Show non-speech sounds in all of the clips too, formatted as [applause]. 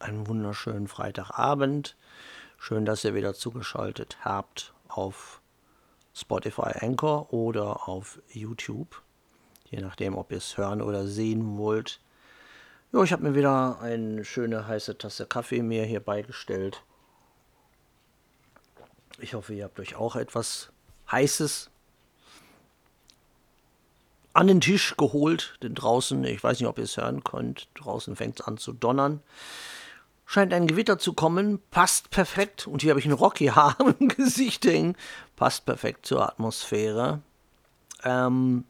einen wunderschönen Freitagabend. Schön, dass ihr wieder zugeschaltet habt auf Spotify Anchor oder auf YouTube. Je nachdem, ob ihr es hören oder sehen wollt. Jo, ich habe mir wieder eine schöne heiße Tasse Kaffee mir hier beigestellt. Ich hoffe, ihr habt euch auch etwas Heißes an den Tisch geholt, denn draußen, ich weiß nicht, ob ihr es hören könnt, draußen fängt es an zu donnern. Scheint ein Gewitter zu kommen, passt perfekt. Und hier habe ich ein Rocky-Haar [laughs] im Gesicht hängen. Passt perfekt zur Atmosphäre. Ähm,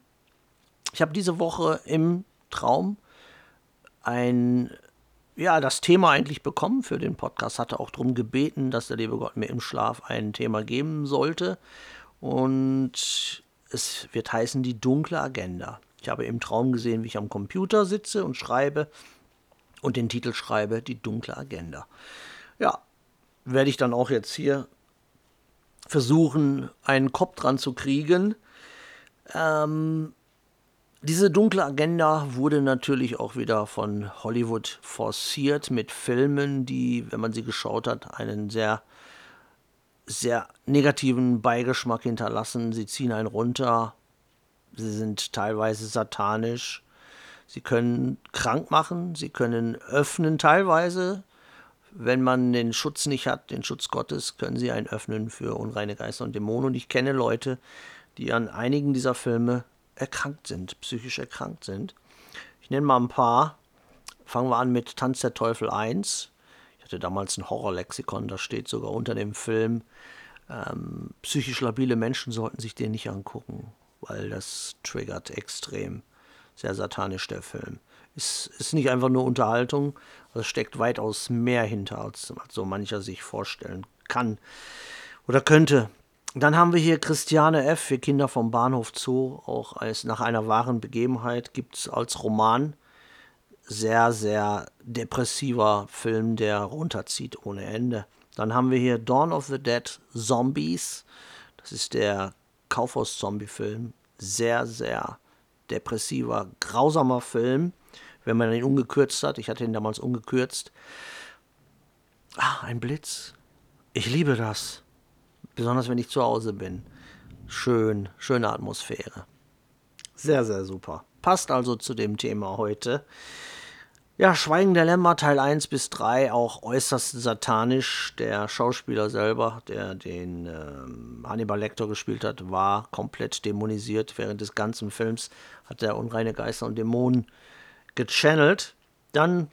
ich habe diese Woche im Traum ein, ja, das Thema eigentlich bekommen für den Podcast. Hatte auch darum gebeten, dass der liebe Gott mir im Schlaf ein Thema geben sollte. Und es wird heißen die dunkle Agenda. Ich habe im Traum gesehen, wie ich am Computer sitze und schreibe und den Titel schreibe, die dunkle Agenda. Ja, werde ich dann auch jetzt hier versuchen, einen Kopf dran zu kriegen. Ähm, diese dunkle Agenda wurde natürlich auch wieder von Hollywood forciert mit Filmen, die, wenn man sie geschaut hat, einen sehr sehr negativen Beigeschmack hinterlassen. Sie ziehen einen runter. Sie sind teilweise satanisch. Sie können krank machen. Sie können öffnen teilweise. Wenn man den Schutz nicht hat, den Schutz Gottes, können sie einen öffnen für unreine Geister und Dämonen. Und ich kenne Leute, die an einigen dieser Filme erkrankt sind, psychisch erkrankt sind. Ich nenne mal ein paar. Fangen wir an mit Tanz der Teufel 1 hatte damals ein Horrorlexikon, da steht sogar unter dem Film, ähm, psychisch labile Menschen sollten sich den nicht angucken, weil das triggert extrem. Sehr satanisch der Film. Ist, ist nicht einfach nur Unterhaltung, es steckt weitaus mehr hinter, als, als so mancher sich vorstellen kann oder könnte. Dann haben wir hier Christiane F. für Kinder vom Bahnhof Zoo, auch als nach einer wahren Begebenheit, gibt es als Roman sehr, sehr depressiver Film, der runterzieht ohne Ende. Dann haben wir hier Dawn of the Dead Zombies. Das ist der Kaufhaus-Zombie-Film. Sehr, sehr depressiver, grausamer Film, wenn man ihn ungekürzt hat. Ich hatte ihn damals ungekürzt. Ah, ein Blitz. Ich liebe das. Besonders wenn ich zu Hause bin. Schön, schöne Atmosphäre. Sehr, sehr super. Passt also zu dem Thema heute. Ja, Schweigen der Lämmer Teil 1 bis 3 auch äußerst satanisch. Der Schauspieler selber, der den ähm, Hannibal Lecter gespielt hat, war komplett dämonisiert. Während des ganzen Films hat er unreine Geister und Dämonen gechannelt. Dann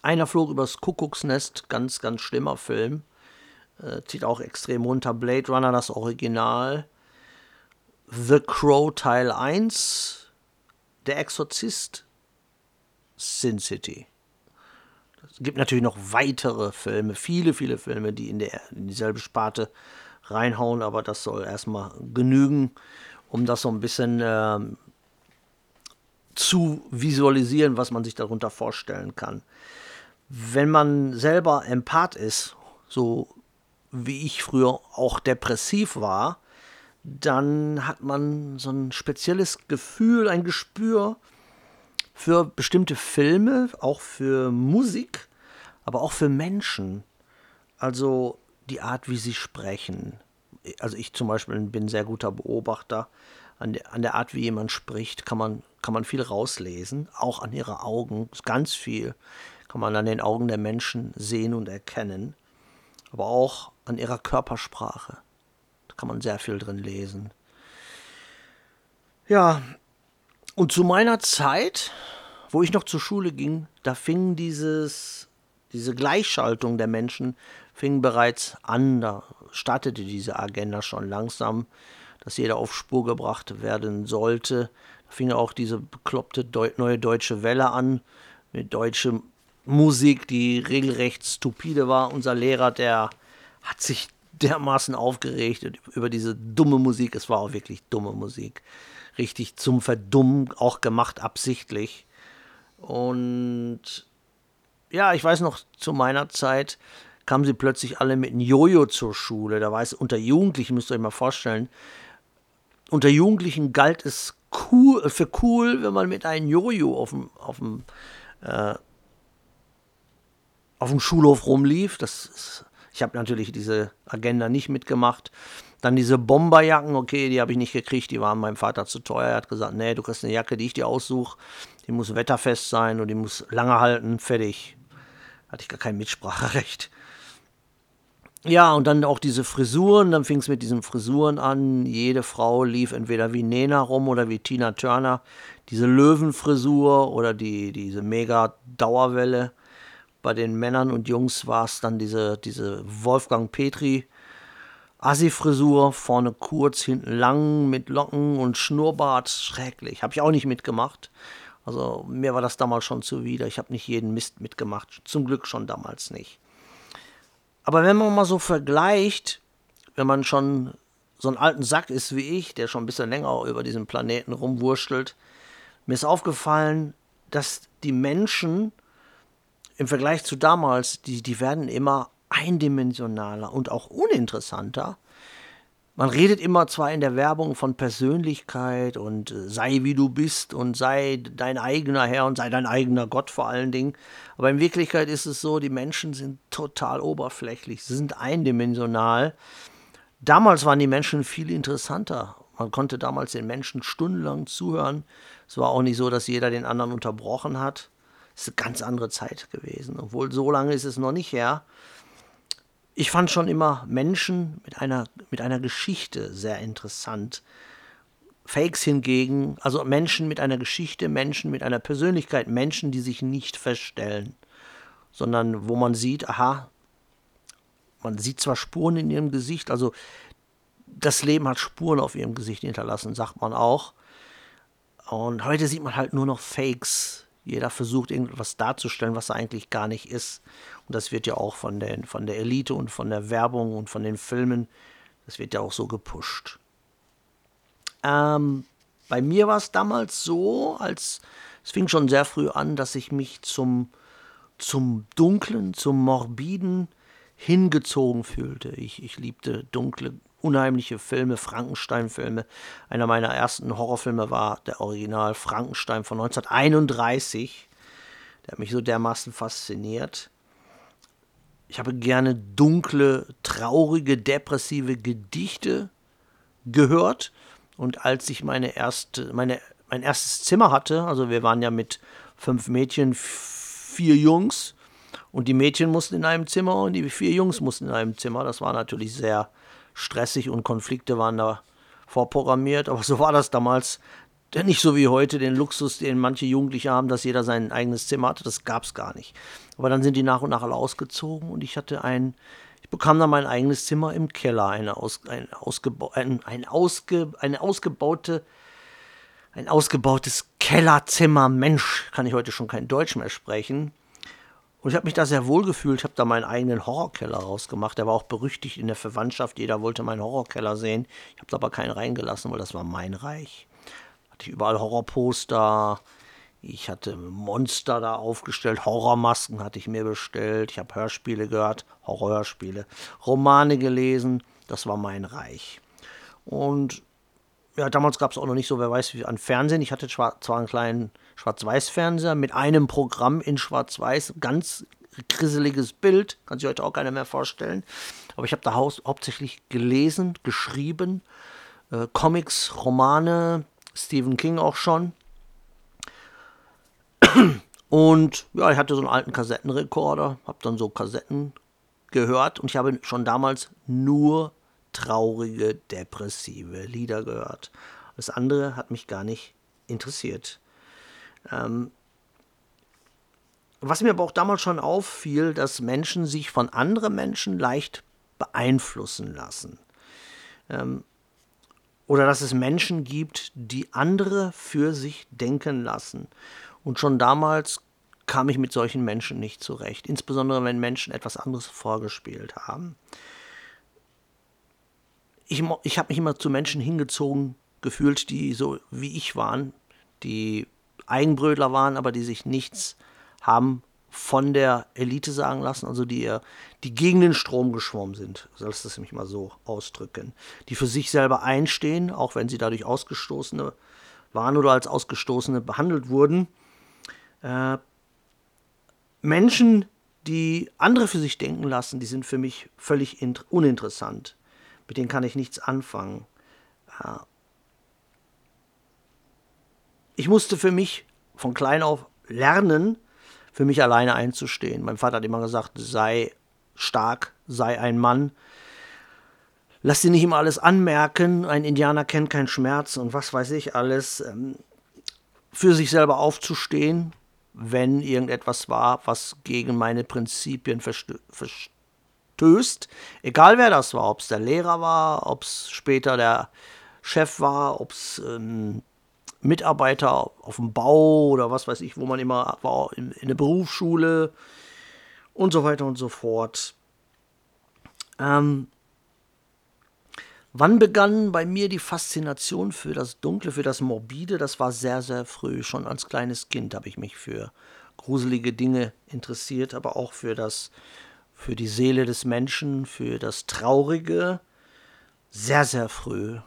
Einer flog übers Kuckucksnest, ganz, ganz schlimmer Film. Äh, zieht auch extrem runter. Blade Runner, das Original. The Crow Teil 1. Der Exorzist Sin City. Es gibt natürlich noch weitere Filme, viele, viele Filme, die in, der, in dieselbe Sparte reinhauen, aber das soll erstmal genügen, um das so ein bisschen ähm, zu visualisieren, was man sich darunter vorstellen kann. Wenn man selber Empath ist, so wie ich früher auch depressiv war, dann hat man so ein spezielles Gefühl, ein Gespür für bestimmte Filme, auch für Musik, aber auch für Menschen. Also die Art, wie sie sprechen. Also ich zum Beispiel bin sehr guter Beobachter. An der, an der Art, wie jemand spricht, kann man, kann man viel rauslesen. Auch an ihre Augen, ganz viel kann man an den Augen der Menschen sehen und erkennen. Aber auch an ihrer Körpersprache. Da kann man sehr viel drin lesen. Ja, und zu meiner Zeit, wo ich noch zur Schule ging, da fing dieses, diese Gleichschaltung der Menschen fing bereits an. Da startete diese Agenda schon langsam, dass jeder auf Spur gebracht werden sollte. Da fing auch diese bekloppte Deu neue deutsche Welle an mit deutsche Musik, die regelrecht stupide war. Unser Lehrer, der hat sich dermaßen aufgeregt über diese dumme Musik. Es war auch wirklich dumme Musik richtig zum Verdummen auch gemacht, absichtlich. Und ja, ich weiß noch, zu meiner Zeit kamen sie plötzlich alle mit einem Jojo zur Schule. Da war es unter Jugendlichen, müsst ihr euch mal vorstellen, unter Jugendlichen galt es cool, für cool, wenn man mit einem Jojo auf dem, auf dem, äh, auf dem Schulhof rumlief. Das ist, ich habe natürlich diese Agenda nicht mitgemacht. Dann diese Bomberjacken, okay, die habe ich nicht gekriegt, die waren meinem Vater zu teuer. Er hat gesagt, nee, du kriegst eine Jacke, die ich dir aussuche, die muss wetterfest sein und die muss lange halten, fertig. Hatte ich gar kein Mitspracherecht. Ja, und dann auch diese Frisuren, dann fing es mit diesen Frisuren an. Jede Frau lief entweder wie Nena rum oder wie Tina Turner. Diese Löwenfrisur oder die, diese mega Dauerwelle. Bei den Männern und Jungs war es dann diese, diese Wolfgang Petri Assi-Frisur, vorne kurz, hinten lang, mit Locken und Schnurrbart. Schrecklich. Habe ich auch nicht mitgemacht. Also mir war das damals schon zuwider. Ich habe nicht jeden Mist mitgemacht. Zum Glück schon damals nicht. Aber wenn man mal so vergleicht, wenn man schon so einen alten Sack ist wie ich, der schon ein bisschen länger über diesen Planeten rumwurschtelt, mir ist aufgefallen, dass die Menschen im Vergleich zu damals, die, die werden immer eindimensionaler und auch uninteressanter. Man redet immer zwar in der Werbung von Persönlichkeit und äh, sei wie du bist und sei dein eigener Herr und sei dein eigener Gott vor allen Dingen, aber in Wirklichkeit ist es so, die Menschen sind total oberflächlich, sie sind eindimensional. Damals waren die Menschen viel interessanter. Man konnte damals den Menschen stundenlang zuhören. Es war auch nicht so, dass jeder den anderen unterbrochen hat. Es ist eine ganz andere Zeit gewesen. Obwohl so lange ist es noch nicht her ich fand schon immer Menschen mit einer, mit einer Geschichte sehr interessant. Fakes hingegen, also Menschen mit einer Geschichte, Menschen mit einer Persönlichkeit, Menschen, die sich nicht verstellen, sondern wo man sieht, aha, man sieht zwar Spuren in ihrem Gesicht, also das Leben hat Spuren auf ihrem Gesicht hinterlassen, sagt man auch. Und heute sieht man halt nur noch Fakes, jeder versucht irgendwas darzustellen, was er eigentlich gar nicht ist. Und das wird ja auch von, den, von der Elite und von der Werbung und von den Filmen, das wird ja auch so gepusht. Ähm, bei mir war es damals so, als es fing schon sehr früh an, dass ich mich zum, zum Dunklen, zum Morbiden hingezogen fühlte. Ich, ich liebte dunkle unheimliche Filme, Frankenstein-Filme. Einer meiner ersten Horrorfilme war der Original Frankenstein von 1931. Der hat mich so dermaßen fasziniert. Ich habe gerne dunkle, traurige, depressive Gedichte gehört. Und als ich meine erste, meine, mein erstes Zimmer hatte, also wir waren ja mit fünf Mädchen, vier Jungs, und die Mädchen mussten in einem Zimmer und die vier Jungs mussten in einem Zimmer. Das war natürlich sehr stressig und Konflikte waren da vorprogrammiert. Aber so war das damals. Denn nicht so wie heute den Luxus, den manche Jugendliche haben, dass jeder sein eigenes Zimmer hatte. Das gab es gar nicht. Aber dann sind die nach und nach alle ausgezogen und ich hatte ein, ich bekam dann mein eigenes Zimmer im Keller, eine, aus, ein, ausgeba ein, ein ausge, eine ausgebaute, ein ausgebautes Kellerzimmer. Mensch, kann ich heute schon kein Deutsch mehr sprechen. Und ich habe mich da sehr wohl gefühlt. Ich habe da meinen eigenen Horrorkeller rausgemacht. Der war auch berüchtigt in der Verwandtschaft. Jeder wollte meinen Horrorkeller sehen. Ich habe da aber keinen reingelassen, weil das war mein Reich. Hatte ich überall Horrorposter. Ich hatte Monster da aufgestellt. Horrormasken hatte ich mir bestellt. Ich habe Hörspiele gehört. Horrorhörspiele. Romane gelesen. Das war mein Reich. Und ja, damals gab es auch noch nicht so, wer weiß, wie an Fernsehen. Ich hatte zwar einen kleinen Schwarz-Weiß-Fernseher mit einem Programm in Schwarz-Weiß, ganz grisseliges Bild, kann sich heute auch keiner mehr vorstellen. Aber ich habe da hau hauptsächlich gelesen, geschrieben, äh, Comics, Romane, Stephen King auch schon. [clears throat] Und ja, ich hatte so einen alten Kassettenrekorder, habe dann so Kassetten gehört und ich habe schon damals nur traurige, depressive Lieder gehört. Das andere hat mich gar nicht interessiert. Ähm, was mir aber auch damals schon auffiel, dass Menschen sich von anderen Menschen leicht beeinflussen lassen. Ähm, oder dass es Menschen gibt, die andere für sich denken lassen. Und schon damals kam ich mit solchen Menschen nicht zurecht, insbesondere wenn Menschen etwas anderes vorgespielt haben ich, ich habe mich immer zu Menschen hingezogen gefühlt, die so wie ich waren, die Eigenbrötler waren, aber die sich nichts haben von der Elite sagen lassen, also die, die gegen den Strom geschwommen sind, soll es das mich mal so ausdrücken, die für sich selber einstehen, auch wenn sie dadurch Ausgestoßene waren oder als Ausgestoßene behandelt wurden. Äh, Menschen, die andere für sich denken lassen, die sind für mich völlig uninteressant. Mit denen kann ich nichts anfangen. Ich musste für mich von klein auf lernen, für mich alleine einzustehen. Mein Vater hat immer gesagt, sei stark, sei ein Mann. Lass dir nicht immer alles anmerken. Ein Indianer kennt keinen Schmerz und was weiß ich alles. Ähm, für sich selber aufzustehen, wenn irgendetwas war, was gegen meine Prinzipien verstößt. Egal wer das war, ob es der Lehrer war, ob es später der Chef war, ob es ähm, Mitarbeiter auf dem Bau oder was weiß ich, wo man immer war, in, in der Berufsschule und so weiter und so fort. Ähm, wann begann bei mir die Faszination für das Dunkle, für das Morbide? Das war sehr, sehr früh. Schon als kleines Kind habe ich mich für gruselige Dinge interessiert, aber auch für das, für die Seele des Menschen, für das Traurige. Sehr, sehr früh.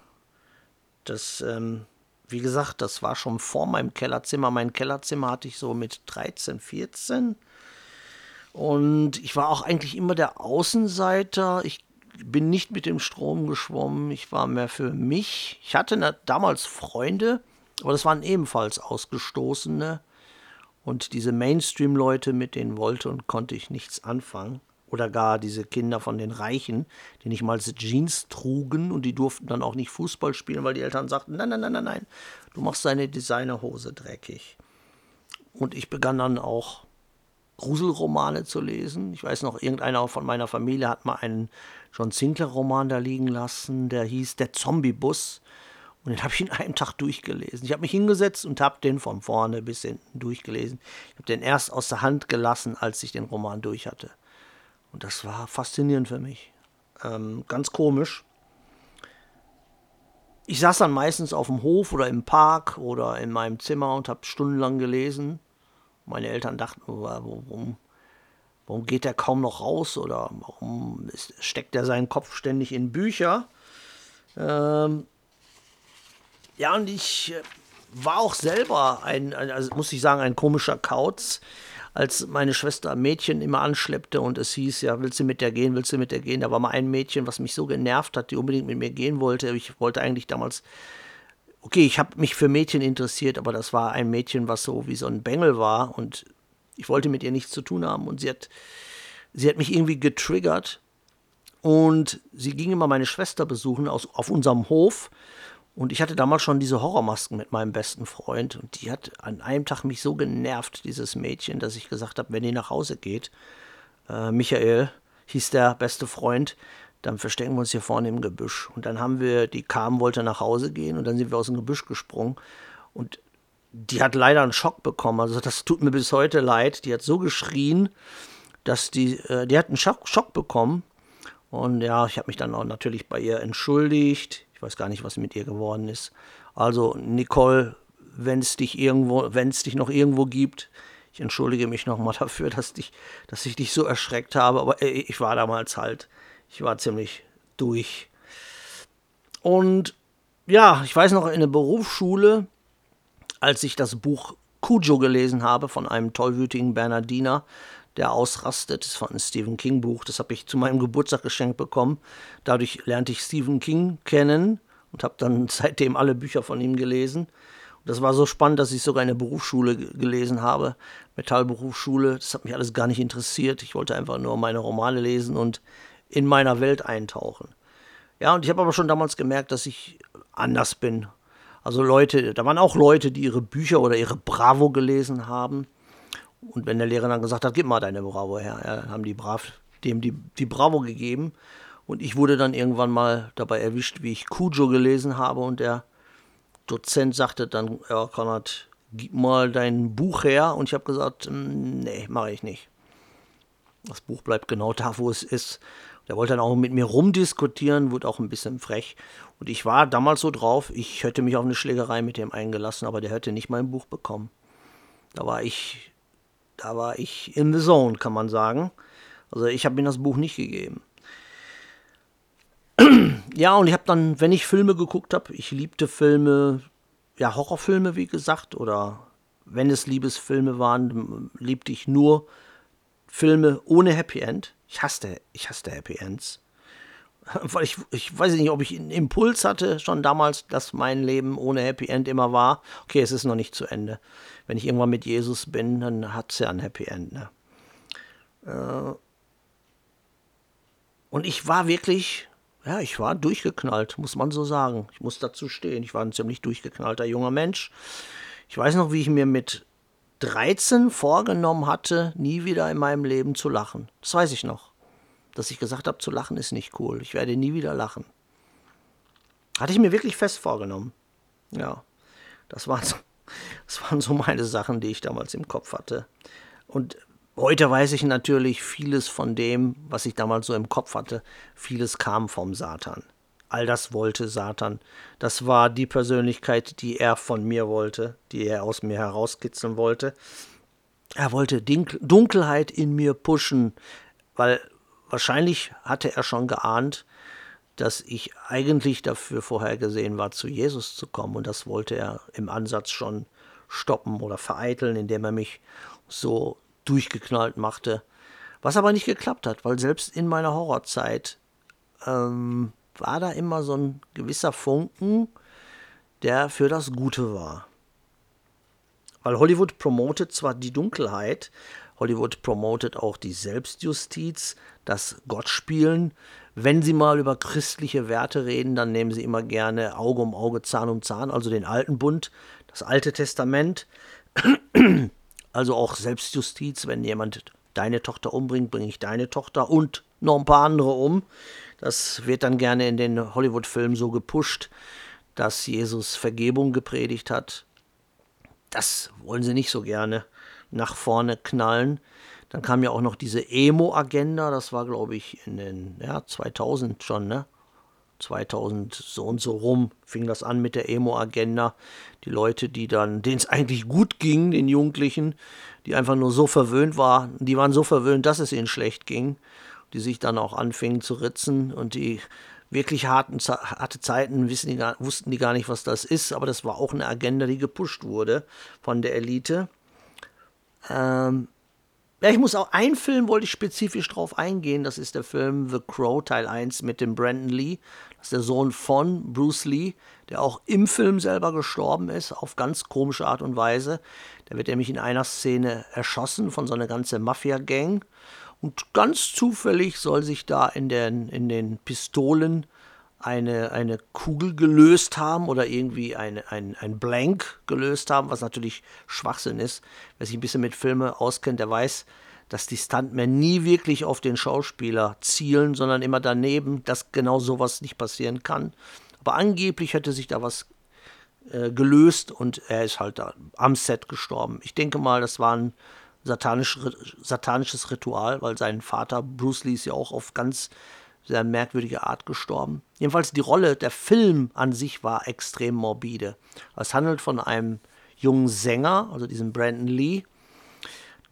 Das ähm, wie gesagt, das war schon vor meinem Kellerzimmer. Mein Kellerzimmer hatte ich so mit 13, 14. Und ich war auch eigentlich immer der Außenseiter. Ich bin nicht mit dem Strom geschwommen. Ich war mehr für mich. Ich hatte damals Freunde, aber das waren ebenfalls Ausgestoßene. Und diese Mainstream-Leute, mit denen wollte und konnte ich nichts anfangen oder gar diese Kinder von den Reichen, die nicht mal Jeans trugen und die durften dann auch nicht Fußball spielen, weil die Eltern sagten, nein, nein, nein, nein, nein, du machst deine Designerhose dreckig. Und ich begann dann auch Gruselromane zu lesen. Ich weiß noch, irgendeiner von meiner Familie hat mal einen John Sinclair-Roman da liegen lassen, der hieß Der Zombiebus. Und den habe ich in einem Tag durchgelesen. Ich habe mich hingesetzt und habe den von vorne bis hinten durchgelesen. Ich habe den erst aus der Hand gelassen, als ich den Roman durch hatte. Und das war faszinierend für mich. Ähm, ganz komisch. Ich saß dann meistens auf dem Hof oder im Park oder in meinem Zimmer und habe stundenlang gelesen. Meine Eltern dachten, warum, warum geht er kaum noch raus oder warum ist, steckt er seinen Kopf ständig in Bücher? Ähm, ja, und ich äh, war auch selber ein, also muss ich sagen, ein komischer Kauz als meine Schwester Mädchen immer anschleppte und es hieß, ja, willst du mit der gehen, willst du mit der gehen? Da war mal ein Mädchen, was mich so genervt hat, die unbedingt mit mir gehen wollte. Ich wollte eigentlich damals, okay, ich habe mich für Mädchen interessiert, aber das war ein Mädchen, was so wie so ein Bengel war und ich wollte mit ihr nichts zu tun haben und sie hat, sie hat mich irgendwie getriggert und sie ging immer meine Schwester besuchen aus, auf unserem Hof und ich hatte damals schon diese Horrormasken mit meinem besten Freund. Und die hat an einem Tag mich so genervt, dieses Mädchen, dass ich gesagt habe, wenn die nach Hause geht, äh, Michael hieß der beste Freund, dann verstecken wir uns hier vorne im Gebüsch. Und dann haben wir, die kam, wollte nach Hause gehen und dann sind wir aus dem Gebüsch gesprungen. Und die hat leider einen Schock bekommen. Also das tut mir bis heute leid. Die hat so geschrien, dass die, äh, die hat einen Schock, Schock bekommen. Und ja, ich habe mich dann auch natürlich bei ihr entschuldigt ich weiß gar nicht, was mit ihr geworden ist. Also, Nicole, wenn es dich irgendwo, wenn es dich noch irgendwo gibt, ich entschuldige mich nochmal [laughs] dafür, dass, dich, dass ich dich so erschreckt habe, aber äh, ich war damals halt, ich war ziemlich durch. Und ja, ich weiß noch in der Berufsschule, als ich das Buch Cujo gelesen habe von einem tollwütigen Bernardiner, der ausrastet, das ist von einem Stephen King Buch, das habe ich zu meinem Geburtstag geschenkt bekommen. Dadurch lernte ich Stephen King kennen und habe dann [laughs] seitdem alle Bücher von ihm gelesen. Und das war so spannend, dass ich sogar in der Berufsschule gelesen habe, Metallberufsschule. Das hat mich alles gar nicht interessiert. Ich wollte einfach nur meine Romane lesen und in meiner Welt eintauchen. Ja, und ich habe aber schon damals gemerkt, dass ich anders bin. Also Leute, da waren auch Leute, die ihre Bücher oder ihre Bravo gelesen haben und wenn der Lehrer dann gesagt hat, gib mal deine Bravo her, ja, dann haben die brav dem die, die Bravo gegeben. Und ich wurde dann irgendwann mal dabei erwischt, wie ich Cujo gelesen habe. Und der Dozent sagte dann, ja, Konrad, gib mal dein Buch her. Und ich habe gesagt, hm, nee, mache ich nicht. Das Buch bleibt genau da, wo es ist. Der wollte dann auch mit mir rumdiskutieren, wurde auch ein bisschen frech. Und ich war damals so drauf, ich hätte mich auf eine Schlägerei mit dem eingelassen, aber der hätte nicht mein Buch bekommen. Da war ich da war ich in the zone, kann man sagen. Also ich habe ihm das Buch nicht gegeben. [clears throat] ja, und ich habe dann, wenn ich Filme geguckt habe, ich liebte Filme, ja, Horrorfilme, wie gesagt, oder wenn es Liebesfilme waren, liebte ich nur Filme ohne Happy End. Ich hasste, ich hasste Happy Ends. [laughs] Weil ich, ich weiß nicht, ob ich einen Impuls hatte, schon damals, dass mein Leben ohne Happy End immer war. Okay, es ist noch nicht zu Ende. Wenn ich irgendwann mit Jesus bin, dann hat es ja ein Happy End. Ne? Äh, und ich war wirklich, ja, ich war durchgeknallt, muss man so sagen. Ich muss dazu stehen. Ich war ein ziemlich durchgeknallter junger Mensch. Ich weiß noch, wie ich mir mit 13 vorgenommen hatte, nie wieder in meinem Leben zu lachen. Das weiß ich noch. Dass ich gesagt habe, zu lachen ist nicht cool. Ich werde nie wieder lachen. Hatte ich mir wirklich fest vorgenommen. Ja, das waren so, [laughs] das waren so meine Sachen, die ich damals im Kopf hatte. Und heute weiß ich natürlich vieles von dem, was ich damals so im Kopf hatte. Vieles kam vom Satan. All das wollte Satan. Das war die Persönlichkeit, die er von mir wollte, die er aus mir herauskitzeln wollte. Er wollte Dunkelheit in mir pushen, weil wahrscheinlich hatte er schon geahnt, dass ich eigentlich dafür vorhergesehen war, zu Jesus zu kommen. Und das wollte er im Ansatz schon stoppen oder vereiteln, indem er mich so durchgeknallt machte. Was aber nicht geklappt hat, weil selbst in meiner Horrorzeit ähm, war da immer so ein gewisser Funken, der für das Gute war. Weil Hollywood promotet zwar die Dunkelheit, Hollywood promotet auch die Selbstjustiz, das Gottspielen. Wenn sie mal über christliche Werte reden, dann nehmen sie immer gerne Auge um Auge, Zahn um Zahn, also den alten Bund, das Alte Testament. [clears throat] Also auch Selbstjustiz, wenn jemand deine Tochter umbringt, bringe ich deine Tochter und noch ein paar andere um. Das wird dann gerne in den Hollywood-Filmen so gepusht, dass Jesus Vergebung gepredigt hat. Das wollen sie nicht so gerne nach vorne knallen. Dann kam ja auch noch diese Emo-Agenda, das war, glaube ich, in den ja, 2000 schon, ne? 2000 so und so rum fing das an mit der Emo-Agenda. Die Leute, die dann, denen es eigentlich gut ging, den Jugendlichen, die einfach nur so verwöhnt waren, die waren so verwöhnt, dass es ihnen schlecht ging die sich dann auch anfingen zu ritzen und die wirklich harten, harte Zeiten wissen die wussten die gar nicht, was das ist, aber das war auch eine Agenda, die gepusht wurde von der Elite. Ähm, ja, ich muss auch, einen Film wollte ich spezifisch drauf eingehen, das ist der Film The Crow Teil 1 mit dem Brandon Lee. Das ist der Sohn von Bruce Lee, der auch im Film selber gestorben ist, auf ganz komische Art und Weise. Da wird nämlich in einer Szene erschossen von so einer ganzen Mafia-Gang. Und ganz zufällig soll sich da in den, in den Pistolen eine, eine Kugel gelöst haben oder irgendwie eine, ein, ein Blank gelöst haben, was natürlich Schwachsinn ist. Wer sich ein bisschen mit Filmen auskennt, der weiß, dass die Stuntmen nie wirklich auf den Schauspieler zielen, sondern immer daneben, dass genau sowas nicht passieren kann. Aber angeblich hätte sich da was äh, gelöst und er ist halt am Set gestorben. Ich denke mal, das waren satanisch, satanisches Ritual, weil sein Vater Bruce Lee ist ja auch auf ganz sehr merkwürdige Art gestorben. Jedenfalls die Rolle, der Film an sich war extrem morbide. Es handelt von einem jungen Sänger, also diesem Brandon Lee,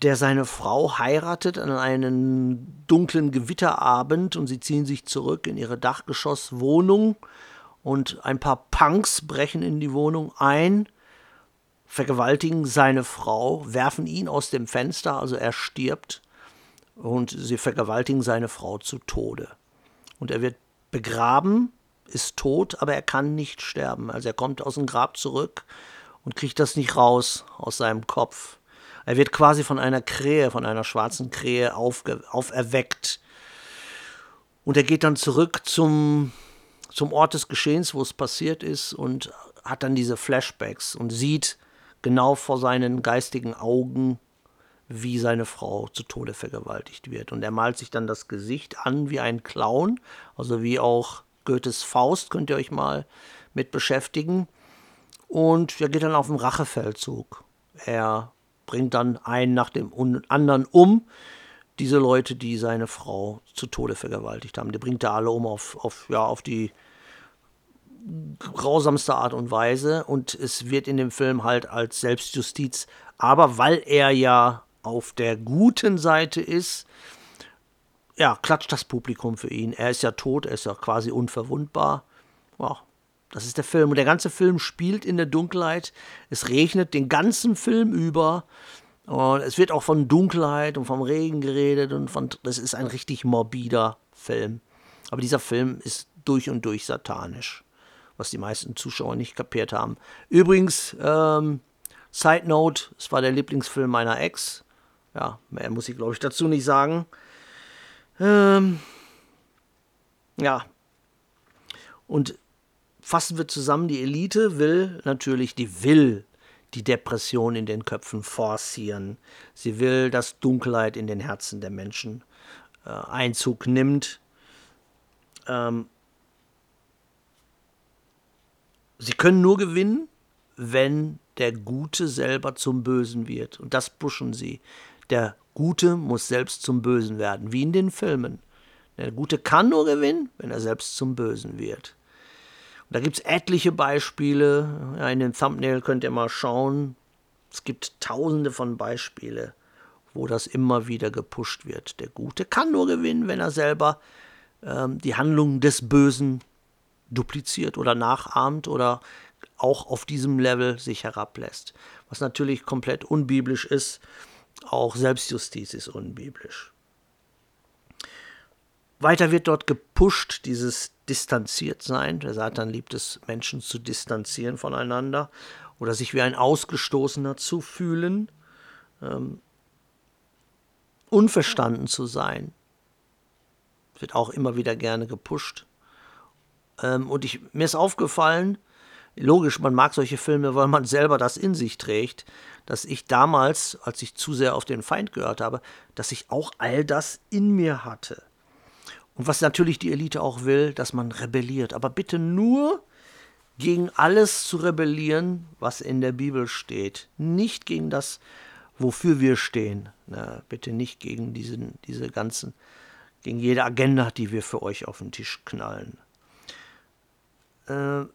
der seine Frau heiratet an einem dunklen Gewitterabend und sie ziehen sich zurück in ihre Dachgeschosswohnung und ein paar Punks brechen in die Wohnung ein vergewaltigen seine Frau, werfen ihn aus dem Fenster, also er stirbt, und sie vergewaltigen seine Frau zu Tode. Und er wird begraben, ist tot, aber er kann nicht sterben. Also er kommt aus dem Grab zurück und kriegt das nicht raus aus seinem Kopf. Er wird quasi von einer Krähe, von einer schwarzen Krähe auferweckt. Und er geht dann zurück zum, zum Ort des Geschehens, wo es passiert ist, und hat dann diese Flashbacks und sieht, genau vor seinen geistigen Augen, wie seine Frau zu Tode vergewaltigt wird. Und er malt sich dann das Gesicht an wie ein Clown, also wie auch Goethes Faust, könnt ihr euch mal mit beschäftigen. Und er geht dann auf den Rachefeldzug. Er bringt dann einen nach dem anderen um, diese Leute, die seine Frau zu Tode vergewaltigt haben. Die bringt er alle um auf, auf, ja, auf die grausamste Art und Weise und es wird in dem Film halt als Selbstjustiz, aber weil er ja auf der guten Seite ist, ja, klatscht das Publikum für ihn. Er ist ja tot, er ist ja quasi unverwundbar. Ja, das ist der Film. Und der ganze Film spielt in der Dunkelheit. Es regnet den ganzen Film über. Und es wird auch von Dunkelheit und vom Regen geredet und von, das ist ein richtig morbider Film. Aber dieser Film ist durch und durch satanisch, was die meisten Zuschauer nicht kapiert haben. Übrigens, ähm, Side Note, es war der Lieblingsfilm meiner Ex. Ja, mehr muss ich glaube ich dazu nicht sagen. Ähm, ja. Und fassen wir zusammen, die Elite will natürlich, die will die Depression in den Köpfen forcieren. Sie will, dass Dunkelheit in den Herzen der Menschen äh, Einzug nimmt. Ähm, sie können nur gewinnen, wenn der Gute selber zum Bösen wird. Und das pushen sie. Der Gute muss selbst zum Bösen werden, wie in den Filmen. Der Gute kann nur gewinnen, wenn er selbst zum Bösen wird. Und da gibt es etliche Beispiele. In dem Thumbnail könnt ihr mal schauen. Es gibt tausende von Beispielen, wo das immer wieder gepusht wird. Der Gute kann nur gewinnen, wenn er selber ähm, die Handlungen des Bösen dupliziert oder nachahmt oder auch auf diesem Level sich herablässt. Was natürlich komplett unbiblisch ist. Auch Selbstjustiz ist unbiblisch. Weiter wird dort gepusht, dieses distanziert sein. Der Satan liebt es, Menschen zu distanzieren voneinander oder sich wie ein Ausgestoßener zu fühlen, ähm, unverstanden zu sein. Wird auch immer wieder gerne gepusht. Ähm, und ich, mir ist aufgefallen, logisch, man mag solche Filme, weil man selber das in sich trägt, dass ich damals, als ich zu sehr auf den Feind gehört habe, dass ich auch all das in mir hatte. Und was natürlich die Elite auch will, dass man rebelliert. Aber bitte nur gegen alles zu rebellieren, was in der Bibel steht. Nicht gegen das, wofür wir stehen. Na, bitte nicht gegen diesen, diese ganzen, gegen jede Agenda, die wir für euch auf den Tisch knallen. Äh,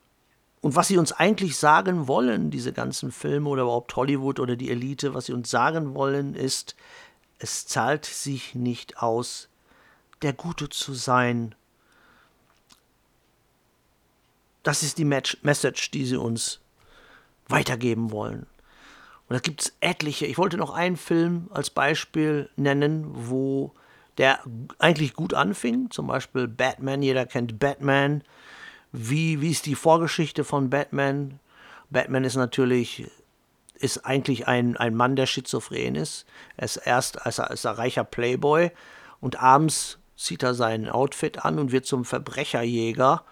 und was sie uns eigentlich sagen wollen, diese ganzen Filme oder überhaupt Hollywood oder die Elite, was sie uns sagen wollen, ist, es zahlt sich nicht aus, der Gute zu sein. Das ist die Message, die sie uns weitergeben wollen. Und da gibt es etliche. Ich wollte noch einen Film als Beispiel nennen, wo der eigentlich gut anfing. Zum Beispiel Batman. Jeder kennt Batman. Wie, wie ist die Vorgeschichte von Batman? Batman ist natürlich ist eigentlich ein, ein Mann, der schizophren ist. Er ist erst als er, als er reicher Playboy und abends zieht er sein Outfit an und wird zum Verbrecherjäger.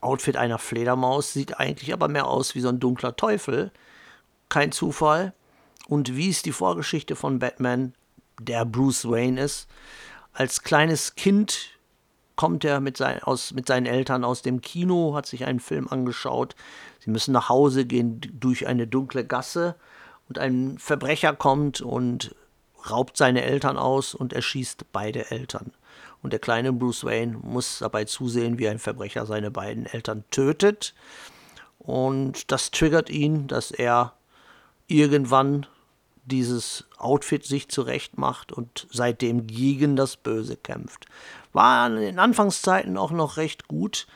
Outfit einer Fledermaus sieht eigentlich aber mehr aus wie so ein dunkler Teufel. Kein Zufall. Und wie ist die Vorgeschichte von Batman, der Bruce Wayne ist? Als kleines Kind kommt er mit, sein, aus, mit seinen Eltern aus dem Kino, hat sich einen Film angeschaut. Sie müssen nach Hause gehen durch eine dunkle Gasse und ein Verbrecher kommt und raubt seine Eltern aus und erschießt beide Eltern. Und der kleine Bruce Wayne muss dabei zusehen, wie ein Verbrecher seine beiden Eltern tötet. Und das triggert ihn, dass er irgendwann dieses Outfit sich zurecht macht und seitdem gegen das Böse kämpft. War in Anfangszeiten auch noch recht gut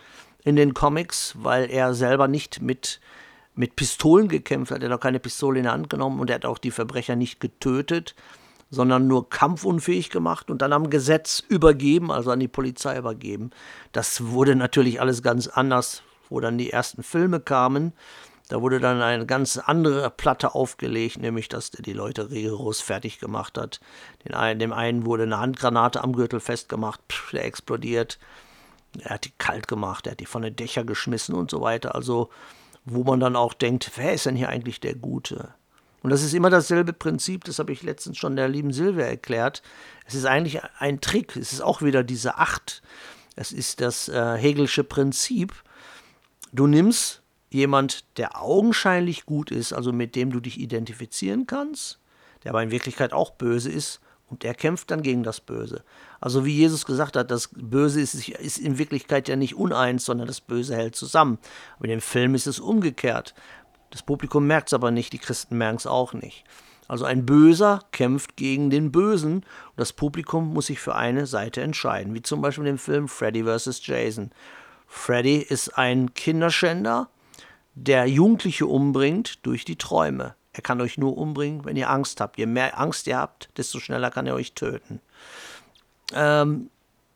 in den Comics, weil er selber nicht mit, mit Pistolen gekämpft hat. Er hat auch keine Pistole in der Hand genommen und er hat auch die Verbrecher nicht getötet, sondern nur kampfunfähig gemacht und dann am Gesetz übergeben, also an die Polizei übergeben. Das wurde natürlich alles ganz anders, wo dann die ersten Filme kamen. Da wurde dann eine ganz andere Platte aufgelegt, nämlich dass der die Leute rigoros fertig gemacht hat. Einen, dem einen wurde eine Handgranate am Gürtel festgemacht, pff, der explodiert. Er hat die kalt gemacht, er hat die von den Dächern geschmissen und so weiter. Also, wo man dann auch denkt, wer ist denn hier eigentlich der Gute? Und das ist immer dasselbe Prinzip, das habe ich letztens schon der lieben Silvia erklärt. Es ist eigentlich ein Trick, es ist auch wieder diese Acht. Es ist das äh, Hegelsche Prinzip. Du nimmst jemand, der augenscheinlich gut ist, also mit dem du dich identifizieren kannst, der aber in Wirklichkeit auch böse ist, und der kämpft dann gegen das Böse. Also wie Jesus gesagt hat, das Böse ist, ist in Wirklichkeit ja nicht uneins, sondern das Böse hält zusammen. Aber in dem Film ist es umgekehrt. Das Publikum merkt es aber nicht, die Christen merken es auch nicht. Also ein Böser kämpft gegen den Bösen und das Publikum muss sich für eine Seite entscheiden, wie zum Beispiel im Film Freddy vs. Jason. Freddy ist ein Kinderschänder, der Jugendliche umbringt durch die Träume. Er kann euch nur umbringen, wenn ihr Angst habt. Je mehr Angst ihr habt, desto schneller kann er euch töten. Ähm,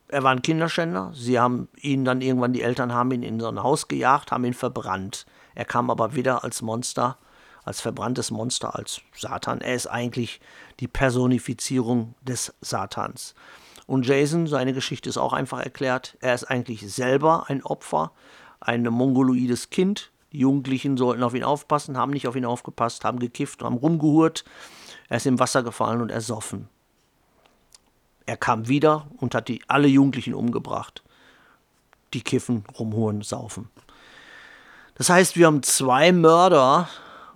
er war ein Kinderschänder. Sie haben ihn dann irgendwann, die Eltern haben ihn in so ein Haus gejagt, haben ihn verbrannt. Er kam aber wieder als Monster, als verbranntes Monster, als Satan. Er ist eigentlich die Personifizierung des Satans. Und Jason, seine Geschichte ist auch einfach erklärt. Er ist eigentlich selber ein Opfer, ein mongoloides Kind. Die Jugendlichen sollten auf ihn aufpassen, haben nicht auf ihn aufgepasst, haben gekifft, haben rumgehurt. Er ist im Wasser gefallen und ersoffen. Er kam wieder und hat die, alle Jugendlichen umgebracht. Die kiffen, rumhuren, saufen. Das heißt, wir haben zwei Mörder.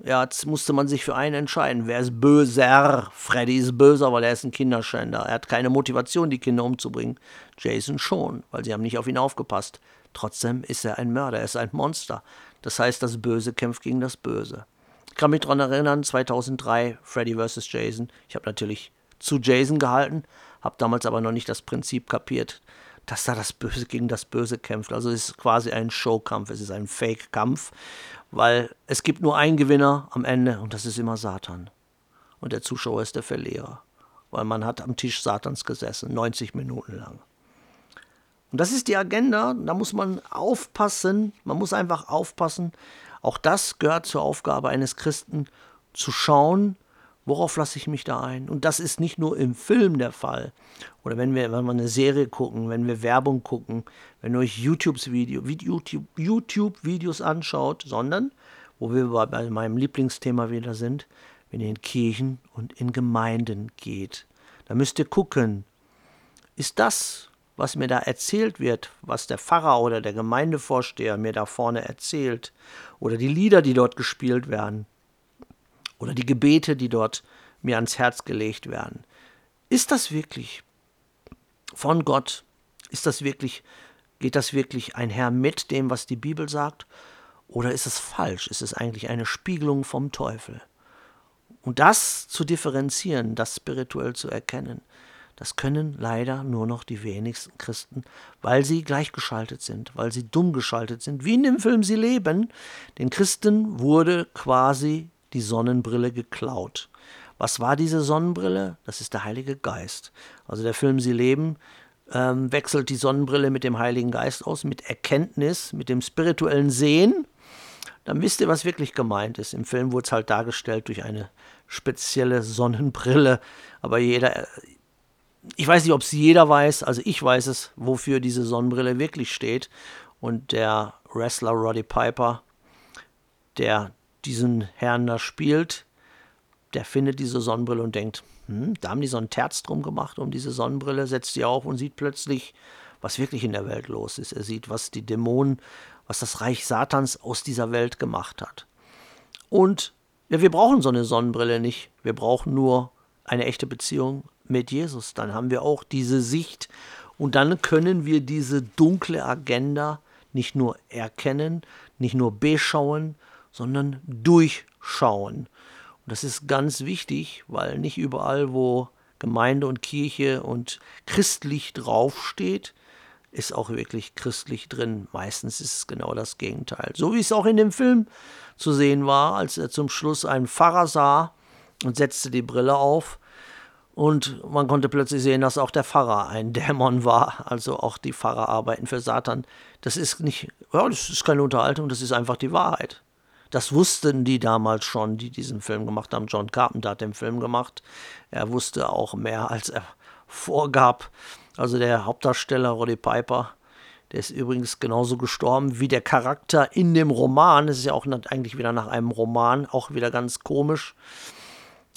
Ja, jetzt musste man sich für einen entscheiden. Wer ist böser? Freddy ist böser, weil er ist ein Kinderschänder. Er hat keine Motivation, die Kinder umzubringen. Jason schon, weil sie haben nicht auf ihn aufgepasst. Trotzdem ist er ein Mörder, er ist ein Monster. Das heißt, das Böse kämpft gegen das Böse. Ich kann mich daran erinnern, 2003, Freddy vs. Jason. Ich habe natürlich zu Jason gehalten, habe damals aber noch nicht das Prinzip kapiert, dass da das Böse gegen das Böse kämpft. Also es ist quasi ein Showkampf, es ist ein Fake-Kampf, weil es gibt nur einen Gewinner am Ende und das ist immer Satan. Und der Zuschauer ist der Verlierer, weil man hat am Tisch Satans gesessen, 90 Minuten lang. Und das ist die Agenda, da muss man aufpassen, man muss einfach aufpassen. Auch das gehört zur Aufgabe eines Christen, zu schauen, worauf lasse ich mich da ein. Und das ist nicht nur im Film der Fall. Oder wenn wir, wenn wir eine Serie gucken, wenn wir Werbung gucken, wenn ihr euch YouTubes Video, YouTube, YouTube-Videos anschaut, sondern, wo wir bei meinem Lieblingsthema wieder sind, wenn ihr in Kirchen und in Gemeinden geht. Da müsst ihr gucken, ist das, was mir da erzählt wird, was der Pfarrer oder der Gemeindevorsteher mir da vorne erzählt, oder die Lieder, die dort gespielt werden, oder die Gebete, die dort mir ans Herz gelegt werden. Ist das wirklich von Gott? Ist das wirklich, geht das wirklich einher mit dem, was die Bibel sagt? Oder ist es falsch? Ist es eigentlich eine Spiegelung vom Teufel? Und das zu differenzieren, das spirituell zu erkennen, das können leider nur noch die wenigsten Christen, weil sie gleichgeschaltet sind, weil sie dumm geschaltet sind, wie in dem Film Sie leben. Den Christen wurde quasi die Sonnenbrille geklaut. Was war diese Sonnenbrille? Das ist der Heilige Geist. Also der Film Sie leben ähm, wechselt die Sonnenbrille mit dem Heiligen Geist aus, mit Erkenntnis, mit dem spirituellen Sehen. Dann wisst ihr, was wirklich gemeint ist. Im Film wurde es halt dargestellt durch eine spezielle Sonnenbrille. Aber jeder, ich weiß nicht, ob es jeder weiß, also ich weiß es, wofür diese Sonnenbrille wirklich steht. Und der Wrestler Roddy Piper, der diesen Herrn da spielt, der findet diese Sonnenbrille und denkt, hm, da haben die so ein Terz drum gemacht um diese Sonnenbrille, setzt sie auf und sieht plötzlich, was wirklich in der Welt los ist. Er sieht, was die Dämonen, was das Reich Satans aus dieser Welt gemacht hat. Und ja, wir brauchen so eine Sonnenbrille nicht. Wir brauchen nur eine echte Beziehung mit Jesus. Dann haben wir auch diese Sicht und dann können wir diese dunkle Agenda nicht nur erkennen, nicht nur beschauen, sondern durchschauen. Und das ist ganz wichtig, weil nicht überall, wo Gemeinde und Kirche und christlich draufsteht, ist auch wirklich christlich drin. Meistens ist es genau das Gegenteil. So wie es auch in dem Film zu sehen war, als er zum Schluss einen Pfarrer sah und setzte die Brille auf und man konnte plötzlich sehen, dass auch der Pfarrer ein [laughs] Dämon war. Also auch die Pfarrer arbeiten für Satan. Das ist nicht, ja, das ist keine Unterhaltung, das ist einfach die Wahrheit. Das wussten die damals schon, die diesen Film gemacht haben. John Carpenter hat den Film gemacht. Er wusste auch mehr, als er [laughs] vorgab. Also der Hauptdarsteller Roddy Piper, der ist übrigens genauso gestorben wie der Charakter in dem Roman. Es ist ja auch eigentlich wieder nach einem Roman, auch wieder ganz komisch.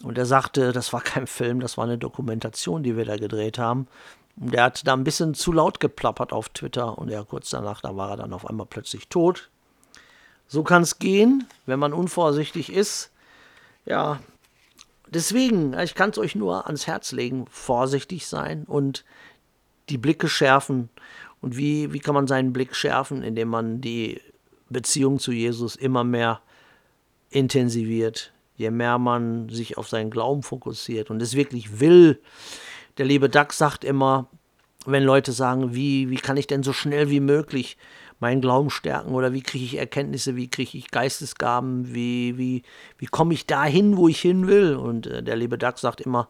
Und er sagte, das war kein Film, das war eine Dokumentation, die wir da gedreht haben. Und er hat da ein bisschen zu laut geplappert auf Twitter und ja, kurz danach, da war er dann auf einmal plötzlich tot. So kann es gehen, wenn man unvorsichtig ist. Ja, deswegen, ich kann es euch nur ans Herz legen, vorsichtig sein und die Blicke schärfen. Und wie, wie kann man seinen Blick schärfen, indem man die Beziehung zu Jesus immer mehr intensiviert, je mehr man sich auf seinen Glauben fokussiert und es wirklich will. Der liebe Dax sagt immer, wenn Leute sagen, wie, wie kann ich denn so schnell wie möglich meinen Glauben stärken oder wie kriege ich Erkenntnisse, wie kriege ich Geistesgaben, wie, wie, wie komme ich dahin, wo ich hin will. Und äh, der liebe Doug sagt immer,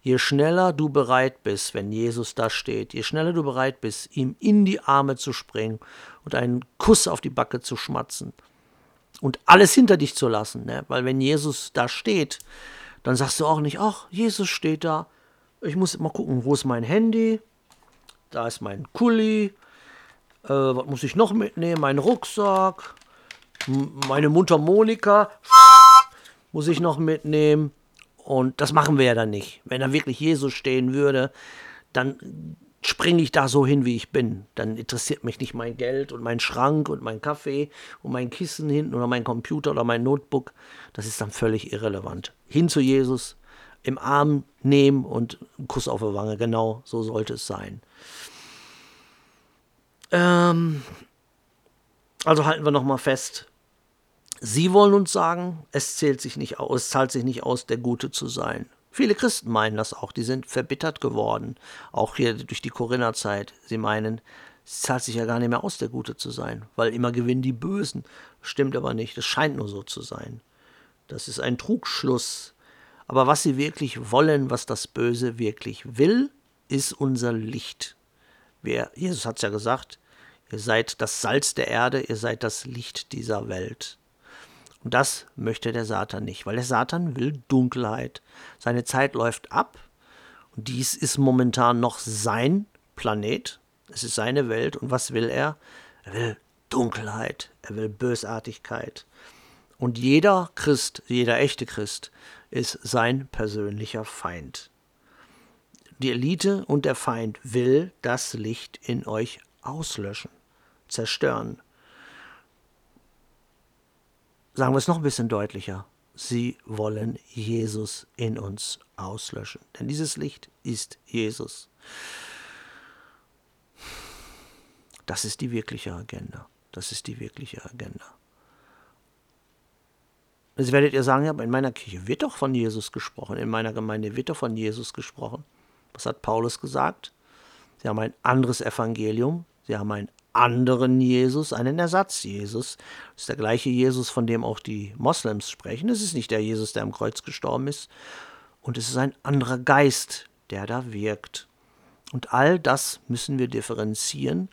je schneller du bereit bist, wenn Jesus da steht, je schneller du bereit bist, ihm in die Arme zu springen und einen Kuss auf die Backe zu schmatzen und alles hinter dich zu lassen. Ne? Weil wenn Jesus da steht, dann sagst du auch nicht, ach, Jesus steht da, ich muss mal gucken, wo ist mein Handy, da ist mein Kuli, äh, was muss ich noch mitnehmen? Mein Rucksack. Meine Mundharmonika [laughs] muss ich noch mitnehmen. Und das machen wir ja dann nicht. Wenn da wirklich Jesus stehen würde, dann springe ich da so hin, wie ich bin. Dann interessiert mich nicht mein Geld und mein Schrank und mein Kaffee und mein Kissen hinten oder mein Computer oder mein Notebook. Das ist dann völlig irrelevant. Hin zu Jesus, im Arm nehmen und einen Kuss auf die Wange. Genau so sollte es sein. Ähm, also halten wir nochmal fest. Sie wollen uns sagen, es zählt sich nicht aus, es zahlt sich nicht aus, der Gute zu sein. Viele Christen meinen das auch, die sind verbittert geworden, auch hier durch die Corinna-Zeit. Sie meinen, es zahlt sich ja gar nicht mehr aus, der Gute zu sein, weil immer gewinnen die Bösen. Stimmt aber nicht, es scheint nur so zu sein. Das ist ein Trugschluss. Aber was sie wirklich wollen, was das Böse wirklich will, ist unser Licht. Wer, Jesus hat es ja gesagt, ihr seid das Salz der Erde, ihr seid das Licht dieser Welt. Und das möchte der Satan nicht, weil der Satan will Dunkelheit. Seine Zeit läuft ab und dies ist momentan noch sein Planet, es ist seine Welt und was will er? Er will Dunkelheit, er will Bösartigkeit. Und jeder Christ, jeder echte Christ ist sein persönlicher Feind. Die Elite und der Feind will das Licht in euch auslöschen, zerstören. Sagen wir es noch ein bisschen deutlicher. Sie wollen Jesus in uns auslöschen. Denn dieses Licht ist Jesus. Das ist die wirkliche Agenda. Das ist die wirkliche Agenda. Jetzt werdet ihr sagen, ja, in meiner Kirche wird doch von Jesus gesprochen, in meiner Gemeinde wird doch von Jesus gesprochen. Was hat Paulus gesagt? Sie haben ein anderes Evangelium, sie haben einen anderen Jesus, einen Ersatz Jesus. Das ist der gleiche Jesus, von dem auch die Moslems sprechen. Es ist nicht der Jesus, der am Kreuz gestorben ist. Und es ist ein anderer Geist, der da wirkt. Und all das müssen wir differenzieren.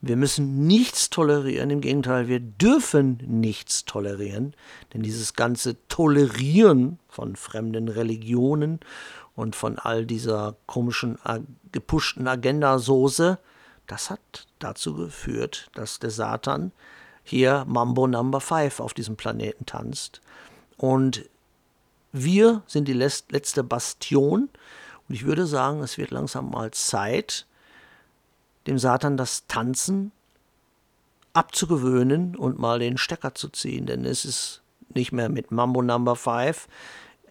Wir müssen nichts tolerieren, im Gegenteil, wir dürfen nichts tolerieren, denn dieses ganze Tolerieren von fremden Religionen und von all dieser komischen, gepushten Agendasoße, das hat dazu geführt, dass der Satan hier Mambo Number 5 auf diesem Planeten tanzt. Und wir sind die letzte Bastion. Und ich würde sagen, es wird langsam mal Zeit, dem Satan das Tanzen abzugewöhnen und mal den Stecker zu ziehen. Denn es ist nicht mehr mit Mambo Number 5.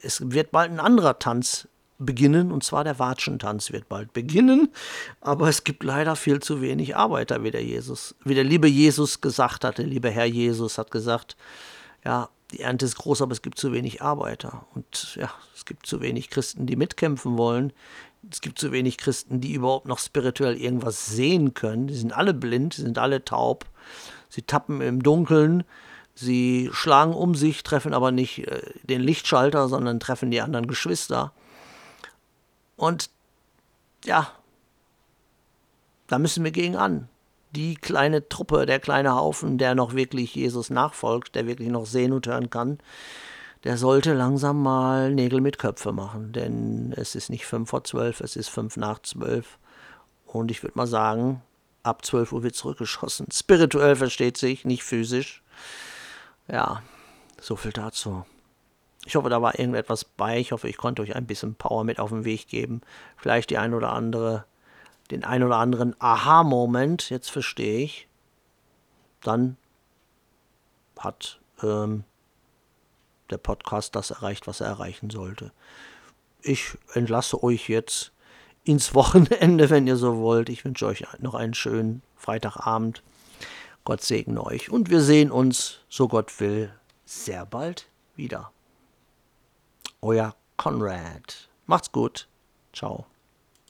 Es wird bald ein anderer Tanz beginnen, und zwar der Watschentanz wird bald beginnen, aber es gibt leider viel zu wenig Arbeiter, wie der Jesus, wie der liebe Jesus gesagt hat, der liebe Herr Jesus hat gesagt, ja, die Ernte ist groß, aber es gibt zu wenig Arbeiter und ja, es gibt zu wenig Christen, die mitkämpfen wollen. Es gibt zu wenig Christen, die überhaupt noch spirituell irgendwas sehen können. Die sind alle blind, die sind alle taub. Sie tappen im Dunkeln, sie schlagen um sich, treffen aber nicht äh, den Lichtschalter, sondern treffen die anderen Geschwister. Und ja, da müssen wir gegen an. Die kleine Truppe, der kleine Haufen, der noch wirklich Jesus nachfolgt, der wirklich noch sehen und hören kann, der sollte langsam mal Nägel mit Köpfe machen. Denn es ist nicht fünf vor zwölf, es ist fünf nach zwölf. Und ich würde mal sagen, ab zwölf Uhr wird zurückgeschossen. Spirituell versteht sich, nicht physisch. Ja, so viel dazu. Ich hoffe, da war irgendetwas bei. Ich hoffe, ich konnte euch ein bisschen Power mit auf den Weg geben. Vielleicht die ein oder andere, den ein oder anderen Aha-Moment. Jetzt verstehe ich. Dann hat ähm, der Podcast das erreicht, was er erreichen sollte. Ich entlasse euch jetzt ins [laughs] Wochenende, wenn ihr so wollt. Ich wünsche euch noch einen schönen Freitagabend. Gott segne euch und wir sehen uns, so Gott will, sehr bald wieder euer Konrad. Macht's gut. Ciao.